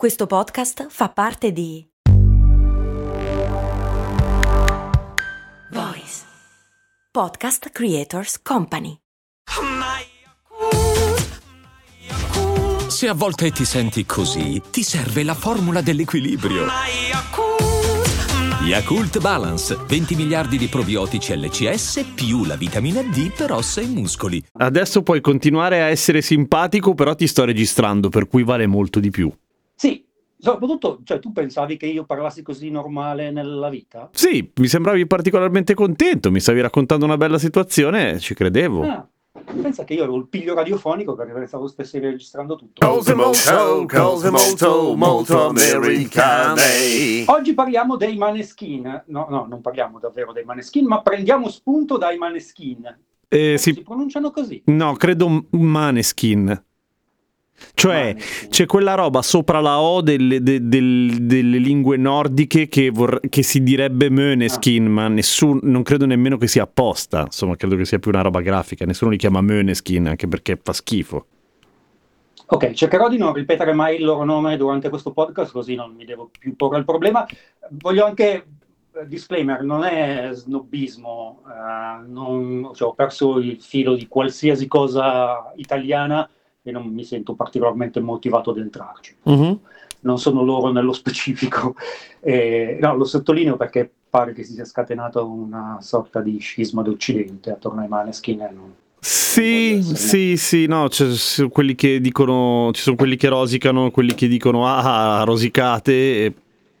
Questo podcast fa parte di Voice Podcast Creators Company. Se a volte ti senti così, ti serve la formula dell'equilibrio. Yakult Balance, 20 miliardi di probiotici LCS più la vitamina D per ossa e muscoli. Adesso puoi continuare a essere simpatico, però ti sto registrando, per cui vale molto di più. Sì, soprattutto, cioè, tu pensavi che io parlassi così normale nella vita? Sì, mi sembravi particolarmente contento, mi stavi raccontando una bella situazione, ci credevo. Ah, pensa che io avevo il piglio radiofonico perché stavo stessi registrando tutto. Cose molto, cose molto, molto americane. Oggi parliamo dei maneskin. No, no, non parliamo davvero dei maneskin, ma prendiamo spunto dai maneskin. Eh, Si sì, pronunciano così. no, credo un Maneskin. Cioè, c'è quella roba sopra la O delle, de- del- delle lingue nordiche che, vor- che si direbbe Möneskin, ma nessun- non credo nemmeno che sia apposta. Insomma, credo che sia più una roba grafica. Nessuno li chiama Möneskin, anche perché fa schifo. Ok, cercherò di non ripetere mai il loro nome durante questo podcast, così non mi devo più porre il problema. Voglio anche, eh, disclaimer, non è snobismo, eh, non- cioè, ho perso il filo di qualsiasi cosa italiana e non mi sento particolarmente motivato ad entrarci. Non sono loro nello specifico. Eh, no, lo sottolineo perché pare che si sia scatenato una sorta di scisma d'Occidente attorno ai Maneskin. e non- Sì, sì, sì, no, ci sono quelli che dicono, ci sono quelli che rosicano, quelli che dicono ah, rosicate e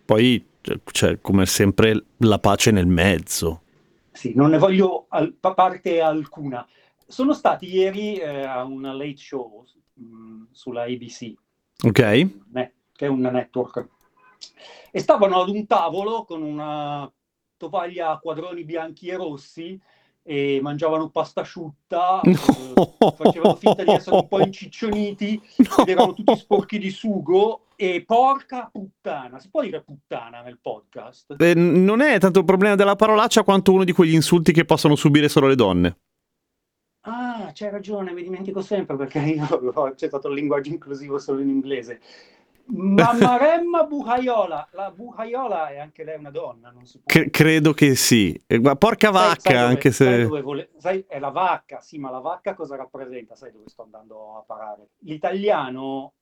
poi c'è come sempre la pace nel mezzo. Sì, non ne voglio al- pa- parte alcuna. Sono stati ieri eh, a una late show mh, sulla ABC, Ok? ne- che è un network, e stavano ad un tavolo con una tovaglia a quadroni bianchi e rossi e mangiavano pasta asciutta, eh, facevano finta di essere un po' inciccioniti ed erano tutti sporchi di sugo e porca puttana, si può dire puttana nel podcast? Eh, non è tanto il problema della parolaccia quanto uno di quegli insulti che possono subire solo le donne. Ah, c'hai ragione, mi dimentico sempre perché io ho accettato il linguaggio inclusivo solo in inglese. Mammaremma Buhaiola, la Buhaiola è anche lei una donna, non si può. Cre- credo che sì. Eh, ma porca Sai- vacca, sai dove- anche sai se... dove vole- sai- è la vacca, sì, ma la vacca cosa rappresenta? Sai dove sto andando a parare? L'italiano,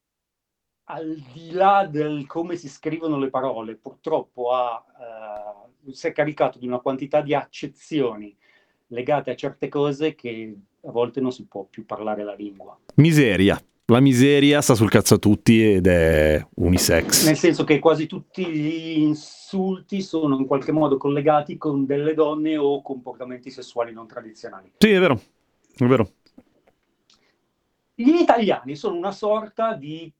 al di là del come si scrivono le parole, purtroppo ha, eh, si è caricato di una quantità di accezioni legate a certe cose che a volte non si può più parlare la lingua. Miseria. La miseria sta sul cazzo a tutti ed è unisex. Nel senso che quasi tutti gli insulti sono in qualche modo collegati con delle donne o comportamenti sessuali non tradizionali. Sì, è vero. È vero. Gli italiani sono una sorta di...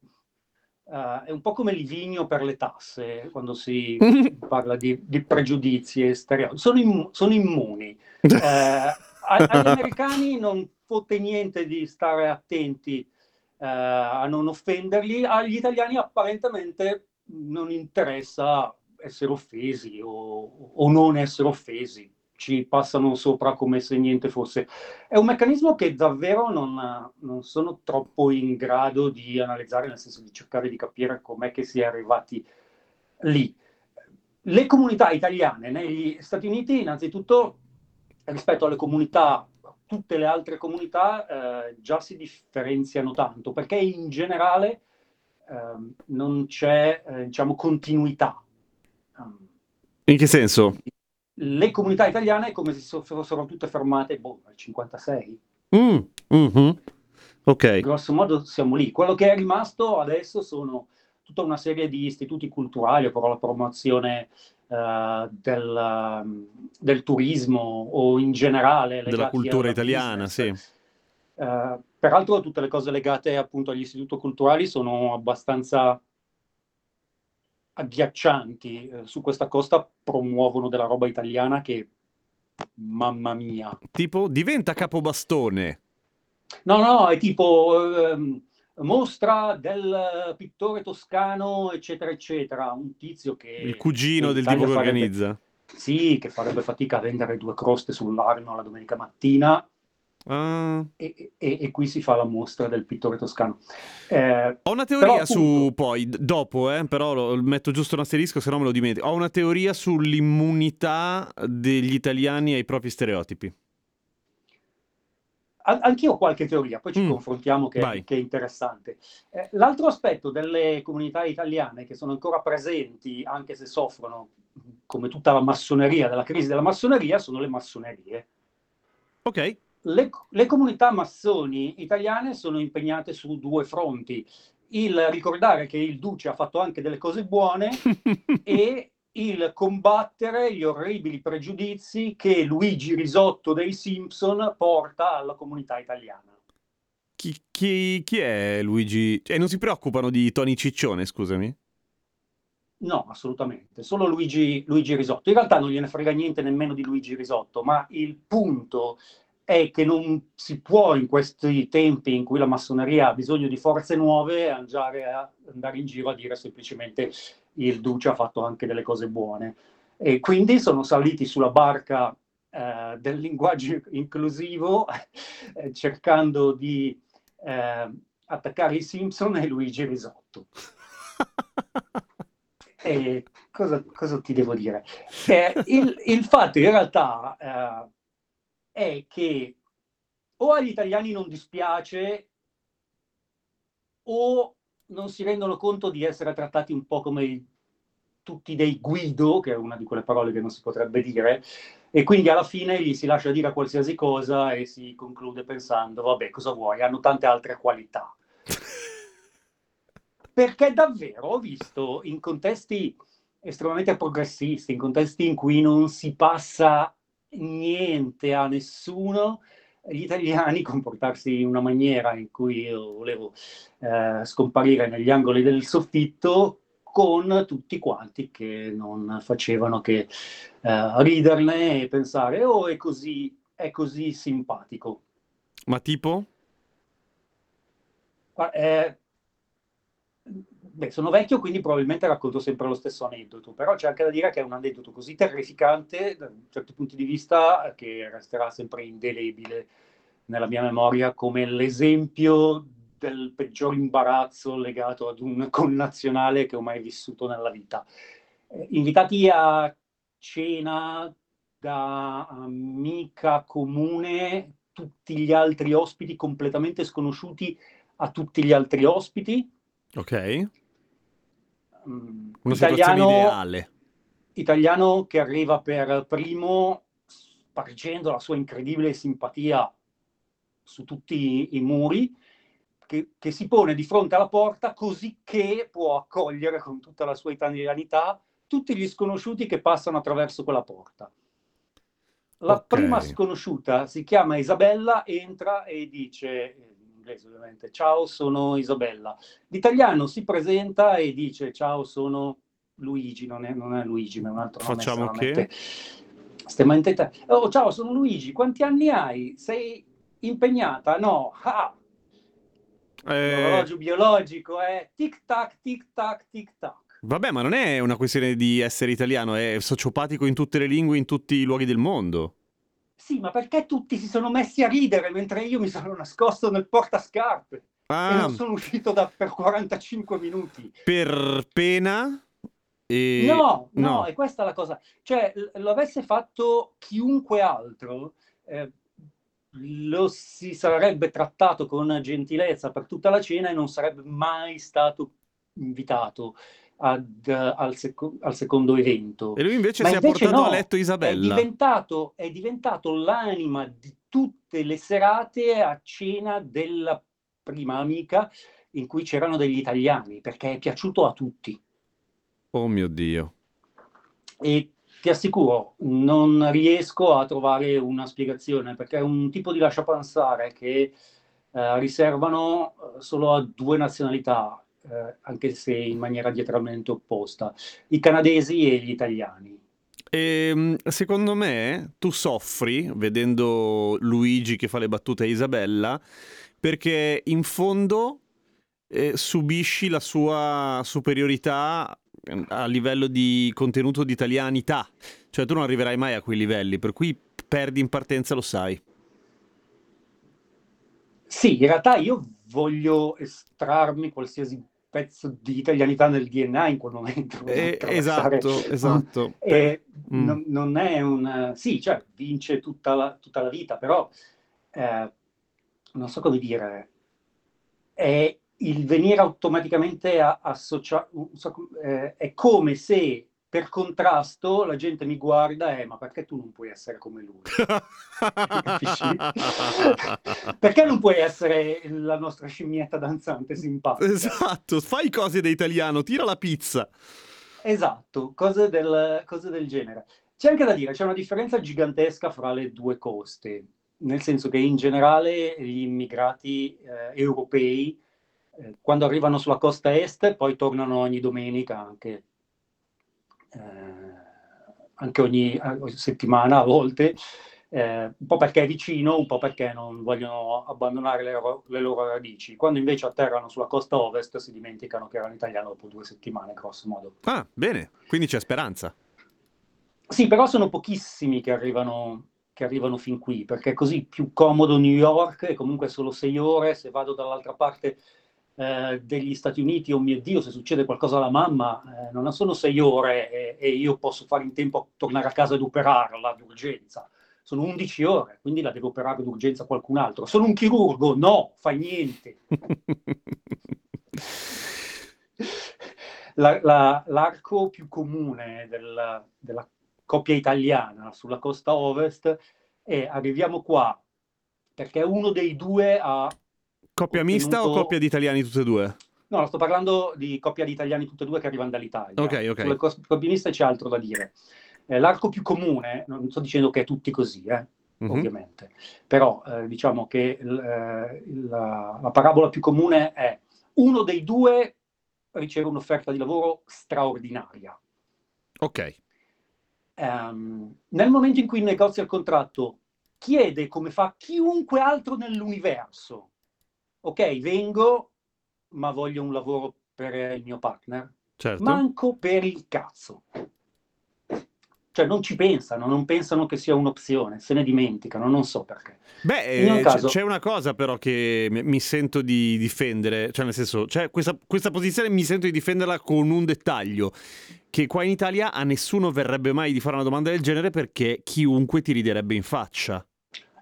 eh, è un po' come Livigno per le tasse, quando si parla di, di pregiudizi e stereotipi. Sono, immu- sono immuni. A- agli americani non fotte niente di stare attenti eh, a non offenderli, agli italiani apparentemente non interessa essere offesi o, o non essere offesi, ci passano sopra come se niente fosse. È un meccanismo che davvero non, non sono troppo in grado di analizzare, nel senso di cercare di capire com'è che si è arrivati lì. Le comunità italiane negli Stati Uniti, innanzitutto, rispetto alle comunità, tutte le altre comunità, eh, già si differenziano tanto, perché in generale ehm, non c'è, eh, diciamo, continuità. Um, In che senso? le comunità italiane è come se so- fossero tutte fermate boh, al 56. Mm, mhm. Ok. Grosso modo siamo lì. Quello che è rimasto adesso sono tutta una serie di istituti culturali per la promozione eh, del, um, del turismo o in generale Della cultura italiana, business. sì. Eh, peraltro tutte le cose legate appunto agli istituti culturali sono abbastanza agghiaccianti. Eh, su questa costa promuovono della roba italiana che, mamma mia. Tipo, diventa capobastone. No, no, è tipo ehm, mostra del pittore toscano, eccetera, eccetera. Un tizio che... Il cugino in del tipo che farebbe- organizza. Sì, che farebbe fatica a vendere due croste sull'Arno la domenica mattina. Ah. e, e- e qui si fa la mostra del pittore toscano. Eh, Ho una teoria Però, su appunto- poi, dopo, eh, però lo- metto giusto un asterisco, se no me lo dimentico. Ho una teoria sull'immunità degli italiani ai propri stereotipi. An- Anch'io ho qualche teoria, poi ci Mm. confrontiamo che, che è interessante. Eh, l'altro aspetto delle comunità italiane che sono ancora presenti, anche se soffrono, come tutta la massoneria, della crisi della massoneria, sono le massonerie. Ok. Le, le comunità massoni italiane sono impegnate su due fronti. Il ricordare che il Duce ha fatto anche delle cose buone e il combattere gli orribili pregiudizi che Luigi Risotto dei Simpson porta alla comunità italiana. chi, chi- chi è Luigi? E non si preoccupano di Tony Ciccione, scusami? No, assolutamente, solo Luigi, Luigi Risotto. In realtà non gliene frega niente nemmeno di Luigi Risotto, ma il punto è che non si può in questi tempi in cui la massoneria ha bisogno di forze nuove andare, a- andare in giro a dire semplicemente il Duce ha fatto anche delle cose buone. E quindi sono saliti sulla barca eh, del linguaggio inclusivo eh, cercando di eh, attaccare i Simpson e Luigi Risotto. E cosa, cosa ti devo dire? Eh, il, il fatto in realtà eh, è che o agli italiani non dispiace o non si rendono conto di essere trattati un po' come tutti dei guido, che è una di quelle parole che non si potrebbe dire, e quindi alla fine gli si lascia dire qualsiasi cosa e si conclude pensando, vabbè, cosa vuoi, hanno tante altre qualità. Perché davvero ho visto in contesti estremamente progressisti, in contesti in cui non si passa niente a nessuno, gli italiani comportarsi in una maniera in cui io volevo eh, scomparire negli angoli del soffitto con tutti quanti che non facevano che eh, riderne e pensare oh è così, è così simpatico. Ma tipo? Eh, beh, sono vecchio, quindi probabilmente racconto sempre lo stesso aneddoto, però c'è anche da dire che è un aneddoto così terrificante da certi punti di vista che resterà sempre indelebile nella mia memoria come l'esempio del peggior imbarazzo legato ad un connazionale che ho mai vissuto nella vita. Eh, invitati a cena da amica comune, tutti gli altri ospiti completamente sconosciuti a tutti gli altri ospiti. Ok. Mm, Una situazione ideale. italiano che arriva per primo spargendo la sua incredibile simpatia su tutti i muri, che, che si pone di fronte alla porta così che può accogliere con tutta la sua italianità tutti gli sconosciuti che passano attraverso quella porta. La Ok. prima sconosciuta si chiama Isabella, entra e dice, inglese ovviamente, ciao sono Isabella. L'italiano si presenta e dice ciao sono Luigi, non è, non è Luigi, ma è un altro nome Facciamo estremamente- estremamente te- Oh, ciao, sono Luigi, quanti anni hai? Sei impegnata? No. Ah, Eh, l'orologio biologico è tic tac, tic tac, tic tac. vabbè, ma non è una questione di essere italiano, è sociopatico in tutte le lingue, in tutti i luoghi del mondo. Sì, ma perché tutti si sono messi a ridere mentre io mi sono nascosto nel portascarpe e Ah, non sono uscito da, per 45 minuti? per pena e... No, no, no. è questa la cosa. Cioè, lo avesse fatto chiunque altro, eh, lo si sarebbe trattato con gentilezza per tutta la cena e non sarebbe mai stato invitato ad, al, seco- al secondo evento. E lui invece Ma si è invece portato no, a letto È Isabella. diventato, è diventato l'anima di tutte le serate a cena della prima amica in cui c'erano degli italiani, perché è piaciuto a tutti. Oh mio Dio. E ti assicuro, non riesco a trovare una spiegazione, perché è un tipo di lasciapassare che eh, riservano eh, solo a due nazionalità, eh, anche se in maniera diametralmente opposta, i canadesi e gli italiani. Ehm, secondo me tu soffri vedendo Luigi che fa le battute a Isabella perché in fondo eh, subisci la sua superiorità eh, a livello di contenuto di italianità. Cioè tu non arriverai mai a quei livelli, per cui perdi in partenza, lo sai. Sì, in realtà io voglio estrarmi qualsiasi pezzo di italianità nel DNA in quel momento. Eh, esatto, esatto. E Mm. non, non è un... Sì, cioè, vince tutta la, tutta la vita, però eh, non so come dire, è il venire automaticamente a- associato... so eh, è come se per contrasto la gente mi guarda e ma perché tu non puoi essere come lui? Perché non puoi essere la nostra scimmietta danzante simpatica? Esatto, fai cose da italiano, tira la pizza. Esatto, cose del, cose del genere. C'è anche da dire, c'è una differenza gigantesca fra le due coste, nel senso che in generale gli immigrati eh, europei, eh, quando arrivano sulla costa est, poi tornano ogni domenica, anche, eh, anche ogni eh, settimana a volte, eh, un po' perché è vicino, un po' perché non vogliono abbandonare le, loro- le loro radici. Quando invece atterrano sulla costa ovest si dimenticano che erano italiano dopo due settimane, grosso modo. Ah, bene, quindi c'è speranza. Sì, però sono pochissimi che arrivano, che arrivano fin qui, perché è così più comodo New York, e comunque solo sei ore, se vado dall'altra parte eh, degli Stati Uniti, oh mio Dio, se succede qualcosa alla mamma, eh, non sono sei ore e, e io posso fare in tempo a tornare a casa ed operarla d'urgenza. Sono 11 ore, quindi la devo operare d'urgenza qualcun altro. Sono un chirurgo? No, fai niente. La- la- l'arco più comune del- della coppia italiana sulla costa ovest è arriviamo qua perché uno dei due ha... Coppia mista o coppia di italiani tutte e due? No, sto parlando di coppia di italiani tutte e due che arrivano dall'Italia. Ok, ok. Sulle cos- coppie miste c'è altro da dire. Eh, l'arco più comune, non sto dicendo che è tutti così, eh, Mhm. ovviamente, però eh, diciamo che il- eh, la, la parabola più comune è uno dei due riceve un'offerta di lavoro straordinaria. Ok. Ehm, nel momento in cui negozia il contratto, chiede come fa chiunque altro nell'universo. Ok, vengo, ma voglio un lavoro per il mio partner. Certo. Manco per il cazzo. Cioè non ci pensano, non pensano che sia un'opzione, se ne dimenticano, non so perché. Beh, eh, caso- c'è una cosa però che mi- mi sento di difendere, cioè nel senso, cioè questa, questa posizione mi sento di difenderla con un dettaglio, che qua in Italia a nessuno verrebbe mai di fare una domanda del genere perché chiunque ti riderebbe in faccia.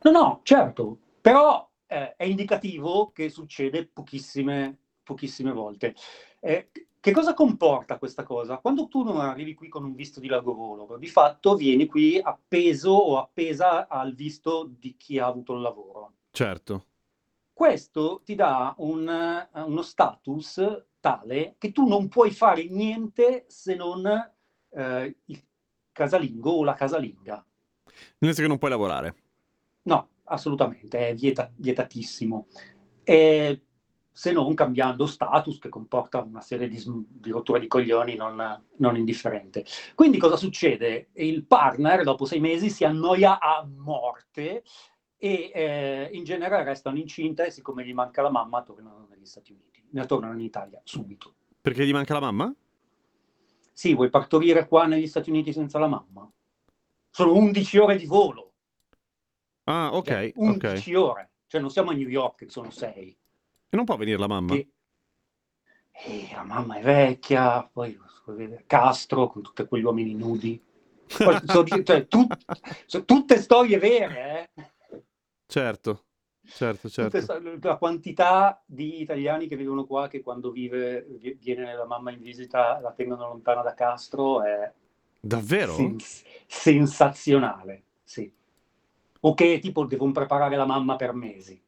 No, no, certo, però eh, è indicativo che succede pochissime, pochissime volte. Eh, che cosa comporta questa cosa? Quando tu non arrivi qui con un visto di lavoro, di fatto vieni qui appeso o appesa al visto di chi ha avuto il lavoro. Certo. Questo ti dà un, eh, uno status tale che tu non puoi fare niente se non eh, il casalingo o la casalinga. Nel senso che non puoi lavorare. No, assolutamente, è vieta- vietatissimo. E se non cambiando status che comporta una serie di, di rotture di coglioni non, non indifferente. Quindi cosa succede? Il partner dopo sei mesi si annoia a morte e eh, in genere restano incinta e siccome gli manca la mamma tornano negli Stati Uniti, ne tornano in Italia subito. Perché gli manca la mamma? Sì, vuoi partorire qua negli Stati Uniti senza la mamma? Sono 11 ore di volo. Ah, ok, Cioè, ok. 11 ore. Cioè non siamo a New York, che sono 6. E non può venire la mamma? Che... Eh, la mamma è vecchia, poi Castro con tutti quegli uomini nudi. Poi, so cioè, tut- so- tutte storie vere, eh? Certo, certo, certo. la quantità di italiani che vivono qua che quando vive, vi- viene la mamma in visita la tengono lontana da Castro è Davvero? sens- sensazionale, sì. O che tipo devono preparare la mamma per mesi.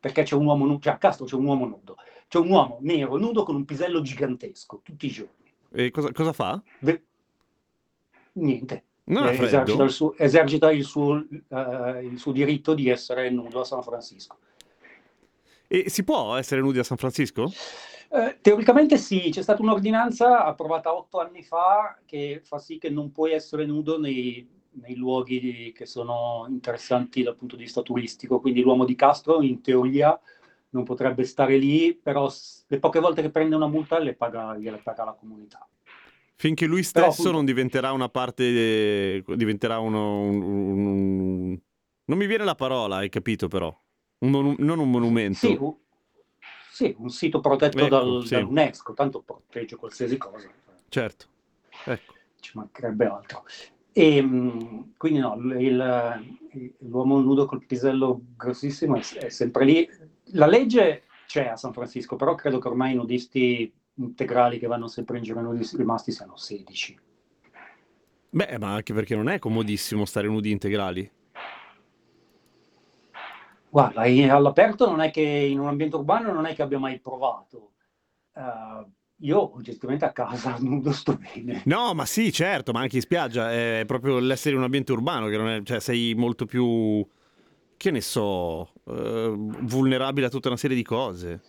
Perché c'è un uomo nudo, cioè a Castro c'è un uomo nudo, c'è un uomo nero nudo con un pisello gigantesco tutti i giorni. E cosa, cosa fa? Ve- Niente. Ha Eh, esercita il suo, esercita il suo, eh, il suo diritto di essere nudo a San Francisco. E si può essere nudi a San Francisco? Eh, teoricamente sì, c'è stata un'ordinanza approvata otto anni fa che fa sì che non puoi essere nudo nei, nei luoghi che sono interessanti dal punto di vista turistico, quindi l'uomo di Castro in teoria non potrebbe stare lì, però le poche volte che prende una multa le paga, gliele paga la comunità. Finché lui Però, stesso appunto- non diventerà una parte, diventerà uno... un- un- un- non mi viene la parola, hai capito però. Un monu- non un monumento. Sì, u- sì, un sito protetto Ecco, dal- sì. dall'UNESCO, tanto protegge qualsiasi cosa, Certo. Ecco. ci mancherebbe altro. E, mh, quindi no, il- l'uomo nudo col pisello grossissimo è, è sempre lì. La legge c'è a San Francisco, però credo che ormai i nudisti integrali che vanno sempre in giro nudisti rimasti siano 16. Beh, ma anche perché non è comodissimo stare nudi integrali. Guarda, all'aperto non è che in un ambiente urbano non è che abbia mai provato. Eh, io oggettivamente a casa nudo sto bene. No, ma sì, certo, ma anche in spiaggia è proprio l'essere in un ambiente urbano che non è, cioè sei molto più che ne so, eh, vulnerabile a tutta una serie di cose.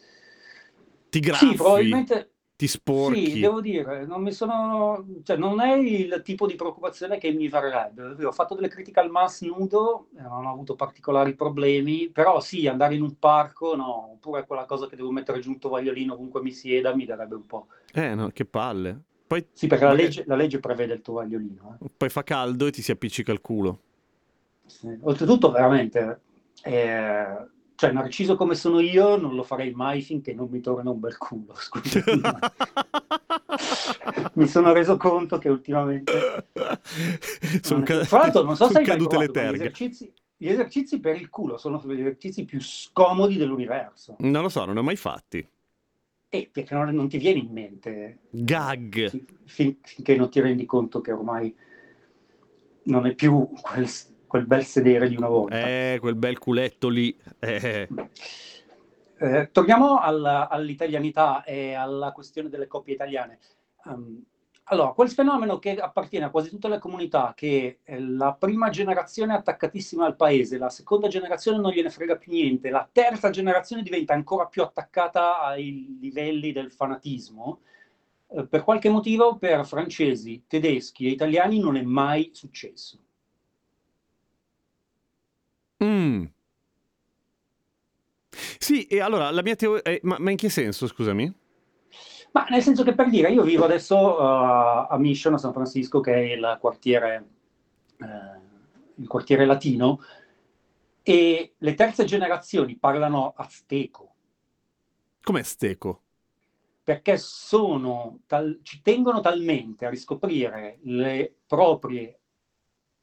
Ti graffi, Sì, probabilmente ti sporchi. Sì, devo dire, non mi sono, cioè, non è il tipo di preoccupazione che mi varrebbe. Ho fatto delle critiche al mass nudo, e non ho avuto particolari problemi, però sì, andare in un parco, no, oppure quella cosa che devo mettere giù un tovagliolino ovunque mi sieda, mi darebbe un po'. Eh, no, che palle. Poi, Sì, perché la magari- legge, la legge prevede il tovagliolino. eh. poi fa caldo e ti si appiccica il culo. Sì. Oltretutto, veramente, eh, cioè, narciso come sono io, non lo farei mai finché non mi torna un bel culo, scusami. ma mi sono reso conto che ultimamente... Sono ca- Tra l'altro, non so se hai mai cadute le ma gli esercizi, gli esercizi per il culo sono gli esercizi più scomodi dell'universo. Non lo so, non ne ho mai fatti. E perché non, non ti viene in mente Gag. fin- fin- finché non ti rendi conto che ormai non è più quel, quel bel sedere di una volta. Eh, quel bel culetto lì. Eh. Eh, torniamo alla- all'italianità e alla questione delle coppie italiane. Um, allora, quel fenomeno che appartiene a quasi tutte le comunità, che la prima generazione è attaccatissima al paese, la seconda generazione non gliene frega più niente, la terza generazione diventa ancora più attaccata ai livelli del fanatismo, eh, per qualche motivo per francesi, tedeschi e italiani non è mai successo. Mm. Sì, e allora la mia teoria... ma, ma in che senso, scusami? Ma nel senso che per dire, io vivo adesso uh, a Mission, a San Francisco, che è il quartiere, eh, il quartiere latino, e le terze generazioni parlano azteco, Com'è steco? perché sono tal- ci tengono talmente a riscoprire le proprie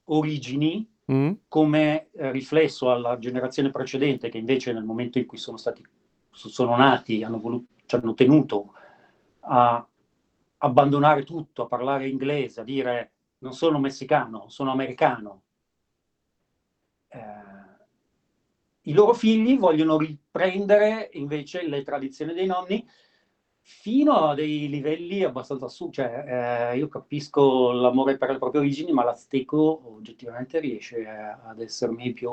origini Mm? come eh, riflesso alla generazione precedente, che invece nel momento in cui sono stati sono nati, hanno, voluto, ci hanno tenuto a abbandonare tutto, a parlare inglese, a dire non sono messicano, sono americano. Eh, I loro figli vogliono riprendere invece le tradizioni dei nonni fino a dei livelli abbastanza su, cioè eh, io capisco l'amore per le proprie origini, ma l'azteco oggettivamente riesce eh, ad essermi più,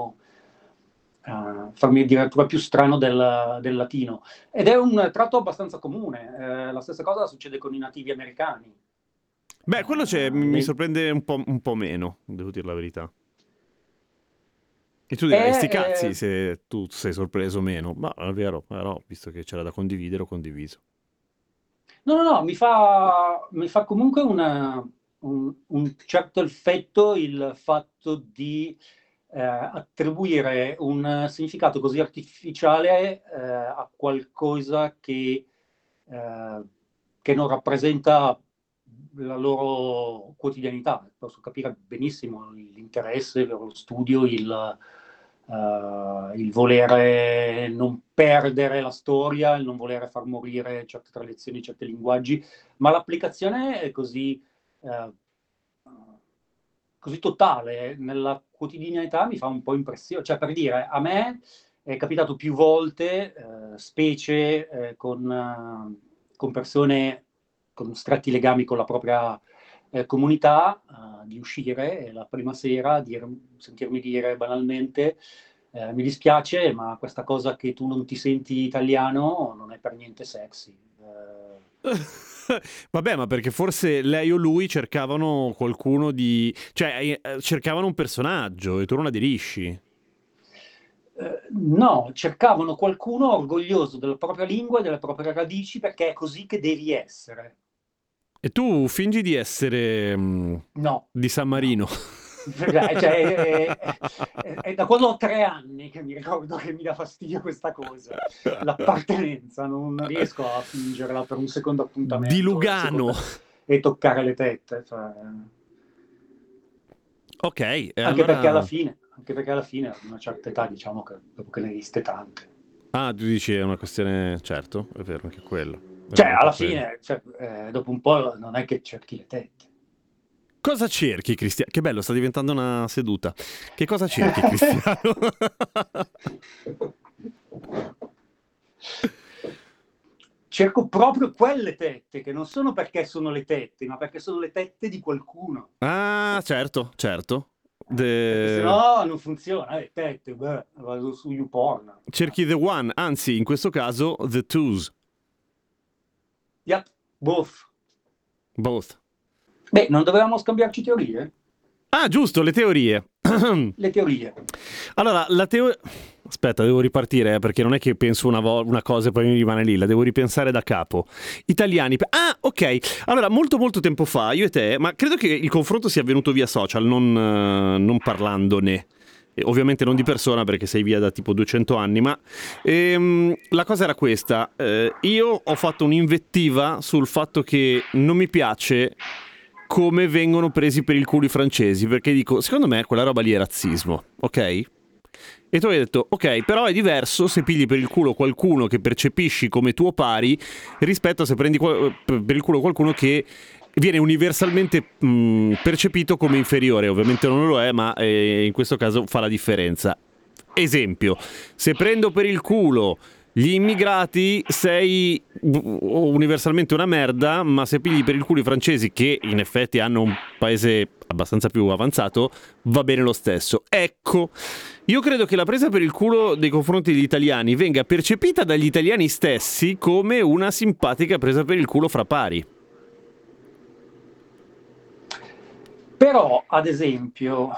a farmi addirittura più strano del, del latino. Ed è un tratto abbastanza comune, eh, la stessa cosa succede con i nativi americani. Beh, quello c'è, mi Eh, sorprende un po', un po' meno, devo dire la verità. E tu dirai, Eh, sti cazzi eh. se tu sei sorpreso o meno. Ma è vero, però, visto che c'era da condividere, ho condiviso. No, no, no, mi fa, mi fa comunque una- un, un certo effetto il fatto di eh, attribuire un significato così artificiale eh, a qualcosa che, eh, che non rappresenta la loro quotidianità. Posso capire benissimo l'interesse, lo studio, il, eh, il volere non perdere la storia, il non volere far morire certe tradizioni, certi linguaggi, ma l'applicazione è così, eh, così totale nella quotidianità mi fa un po' impressione. Cioè, per dire, a me è capitato più volte, eh, specie eh, con, eh, con persone con stretti legami con la propria eh, comunità, eh, di uscire la prima sera dire- sentirmi dire banalmente eh, mi dispiace, ma questa cosa che tu non ti senti italiano non è per niente sexy. Eh, Vabbè, ma perché forse lei o lui cercavano qualcuno di... cioè, eh, cercavano un personaggio e tu non aderisci. eh, no, cercavano qualcuno orgoglioso della propria lingua e delle proprie radici perché è così che devi essere. E tu fingi di essere mm, No, di San Marino. Cioè, è, è- è da quando ho tre anni che mi ricordo che mi dà fastidio questa cosa. L'appartenenza, non riesco a fingerla per un secondo appuntamento. Di Lugano. E toccare le tette. cioè. Ok, Anche allora- perché alla fine, anche perché alla fine, a una certa età, diciamo che dopo che ne hai viste tante. Ah, tu dici è una questione... Certo, è vero, anche quello. Cioè, alla fine, cioè, eh, dopo un po' non è che cerchi le tette. Cosa cerchi, Cristiano? Che bello, sta diventando una seduta. Che cosa cerchi, Cristiano? Cerco proprio quelle tette, che non sono perché sono le tette, ma perché sono le tette di qualcuno. ah, certo, certo. De- se no non funziona, le tette, beh, vado su YouPorn. Cerchi the one, anzi, in questo caso, the twos. Yep, both. Both. Beh, non dovevamo scambiarci teorie? Ah, giusto, le teorie. Le teorie. Allora, la teoria... Aspetta, devo ripartire eh, perché non è che penso una, vo- una cosa e poi mi rimane lì, la devo ripensare da capo. Italiani... Ah, ok. Allora, molto molto tempo fa, io e te, ma credo che il confronto sia avvenuto via social, non, eh, non parlandone. E ovviamente non di persona perché sei via da tipo 200 anni, ma ehm, la cosa era questa. eh, io ho fatto un'invettiva sul fatto che non mi piace come vengono presi per il culo i francesi, perché dico, secondo me quella roba lì è razzismo, ok? E tu hai detto, ok, però è diverso se pigli per il culo qualcuno che percepisci come tuo pari rispetto a se prendi per il culo qualcuno che viene universalmente mh, percepito come inferiore. Ovviamente non lo è, ma eh, in questo caso fa la differenza. Esempio, se prendo per il culo gli immigrati sei u- universalmente una merda, ma se pigli per il culo i francesi che in effetti hanno un paese abbastanza più avanzato, va bene lo stesso. Ecco, io credo che la presa per il culo nei confronti degli italiani venga percepita dagli italiani stessi come una simpatica presa per il culo fra pari. Però, ad esempio,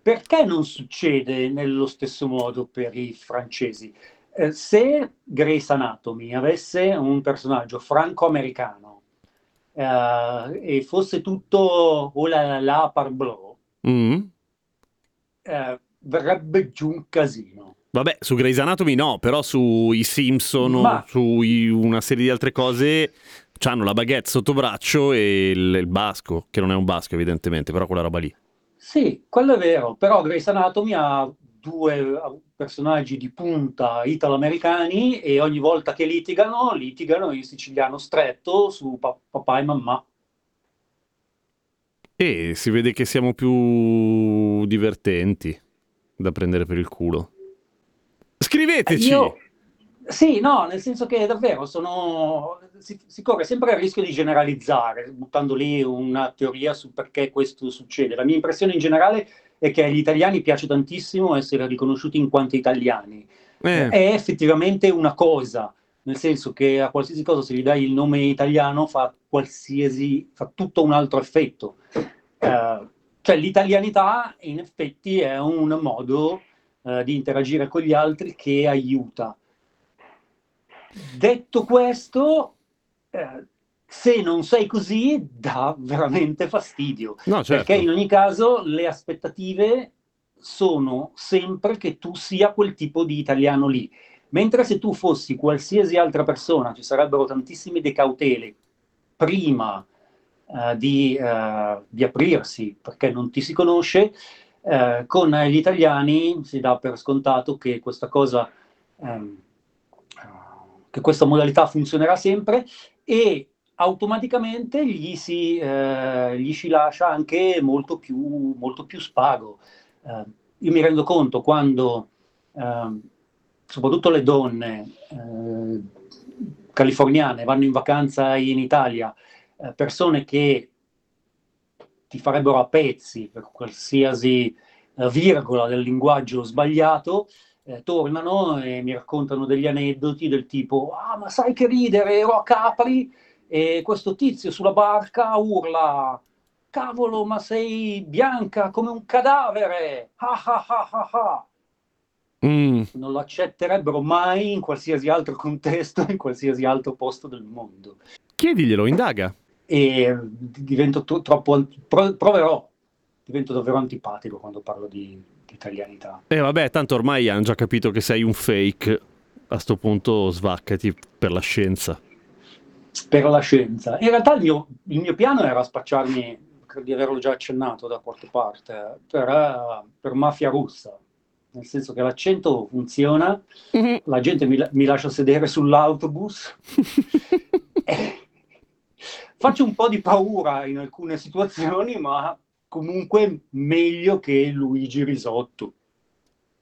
perché non succede nello stesso modo per i francesi? Eh, se Grace Anatomy avesse un personaggio franco-americano eh, e fosse tutto oh la la la parbleu, Mm. eh, verrebbe giù un casino. Vabbè, su Grey's Anatomy no, però sui Simpson Ma- su una serie di altre cose hanno la baguette sotto braccio e il, il basco, che non è un basco evidentemente, però quella roba lì. Sì, quello è vero, però Grace Anatomy ha due personaggi di punta italo-americani e ogni volta che litigano, litigano in siciliano stretto su pa- papà e mamma. E si vede che siamo più divertenti da prendere per il culo. Scriveteci! Io- Sì, no, nel senso che davvero sono... si, si corre sempre il rischio di generalizzare, buttando lì una teoria su perché questo succede. La mia impressione in generale è che agli italiani piace tantissimo essere riconosciuti in quanto italiani. Eh, È effettivamente una cosa, nel senso che a qualsiasi cosa se gli dai il nome italiano fa qualsiasi, fa tutto un altro effetto. Eh, cioè l'italianità in effetti è un modo eh, di interagire con gli altri che aiuta. Detto questo, eh, se non sei così dà veramente fastidio. no, certo. Perché in ogni caso le aspettative sono sempre che tu sia quel tipo di italiano lì. Mentre se tu fossi qualsiasi altra persona, ci sarebbero tantissime decautele prima eh, di, eh, di aprirsi, perché non ti si conosce, eh, con gli italiani si dà per scontato che questa cosa, ehm, che questa modalità funzionerà sempre e automaticamente gli si, eh, gli si lascia anche molto più, molto più spago. Eh, io mi rendo conto quando, ehm, soprattutto le donne eh, californiane vanno in vacanza in Italia, eh, persone che ti farebbero a pezzi per qualsiasi eh, virgola del linguaggio sbagliato, eh, tornano e mi raccontano degli aneddoti del tipo: Ah, ma sai che ridere, ero a Capri e questo tizio sulla barca urla: Cavolo, ma sei bianca come un cadavere! Ah ah ah ah ah! Mm, Non lo accetterebbero mai in qualsiasi altro contesto, in qualsiasi altro posto del mondo. chiediglielo, indaga. e divento to- troppo, pro- proverò, divento davvero antipatico quando parlo di italianità. E vabbè, tanto ormai hanno già capito che sei un fake. A sto punto svaccati per la scienza. per la scienza. In realtà il mio, il mio piano era spacciarmi, credo di averlo già accennato da qualche parte, per, eh, per mafia russa, nel senso che l'accento funziona, la gente mi, mi lascia sedere sull'autobus, e faccio un po' di paura in alcune situazioni, ma comunque meglio che Luigi Risotto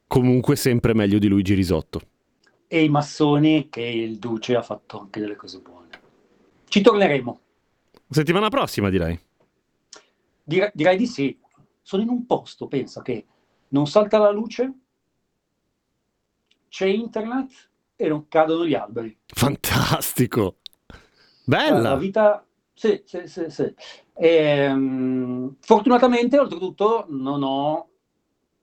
Comunque sempre meglio di Luigi Risotto. e i massoni che il Duce ha fatto anche delle cose buone. Ci torneremo. Settimana prossima direi. Dire- direi di sì. Sono in un posto, pensa che non salta la luce, c'è internet e non cadono gli alberi. Fantastico. La Bella. vita... Sì, sì, sì, sì. Ehm, fortunatamente, oltretutto, non ho,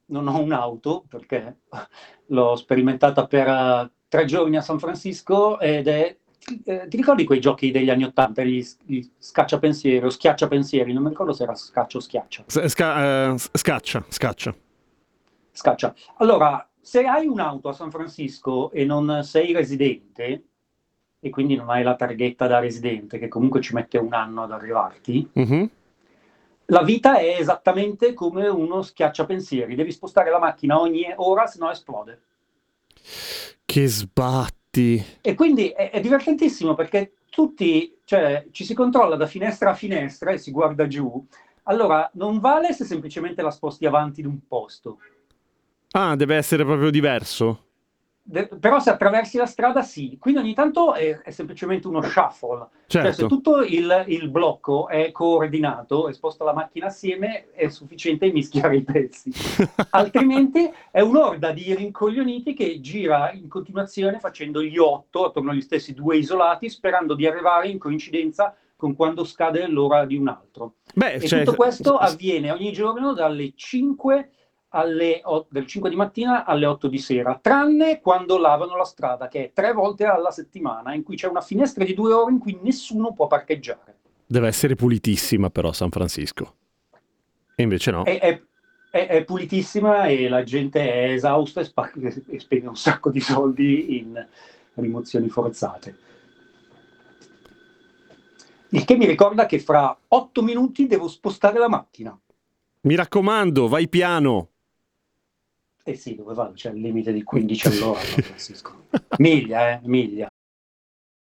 non ho un'auto perché l'ho sperimentata per eh, tre giorni a San Francisco ed è... eh, ti ricordi quei giochi degli anni Ottanta, gli, gli scacciapensieri o schiacciapensieri? Non mi ricordo se era scaccia o schiaccia. Sca- eh, scaccia, scaccia. Scaccia. Allora, se hai un'auto a San Francisco e non sei residente, e quindi non hai la targhetta da residente, che comunque ci mette un anno ad arrivarti, Mhm. la vita è esattamente come uno schiacciapensieri. Devi spostare la macchina ogni ora, se no esplode. Che sbatti. E quindi è, è divertentissimo perché tutti, cioè, ci si controlla da finestra a finestra e si guarda giù. Allora, non vale se semplicemente la sposti avanti di un posto. Ah, deve essere proprio diverso. Però se attraversi la strada sì, quindi ogni tanto è, è semplicemente uno shuffle, cioè se Certo. tutto il, il blocco è coordinato e sposta la macchina assieme è sufficiente mischiare i pezzi, altrimenti è un'orda di rincoglioniti che gira in continuazione facendo gli otto attorno agli stessi due isolati sperando di arrivare in coincidenza con quando scade l'ora di un altro. Beh, E cioè, tutto questo avviene ogni giorno dalle 5 alle o- del 5 di mattina alle 8 di sera, tranne quando lavano la strada, che è tre volte alla settimana, in cui c'è una finestra di due ore in cui nessuno può parcheggiare. deve essere pulitissima però San Francisco. E invece no. È, è- è- è pulitissima e la gente è esausta e, spa- e spende un sacco di soldi in rimozioni forzate. Il che mi ricorda che fra 8 minuti devo spostare la macchina. Mi raccomando, vai piano. Eh sì, dove vado? C'è il limite di 15 all'ora. Miglia, eh, miglia.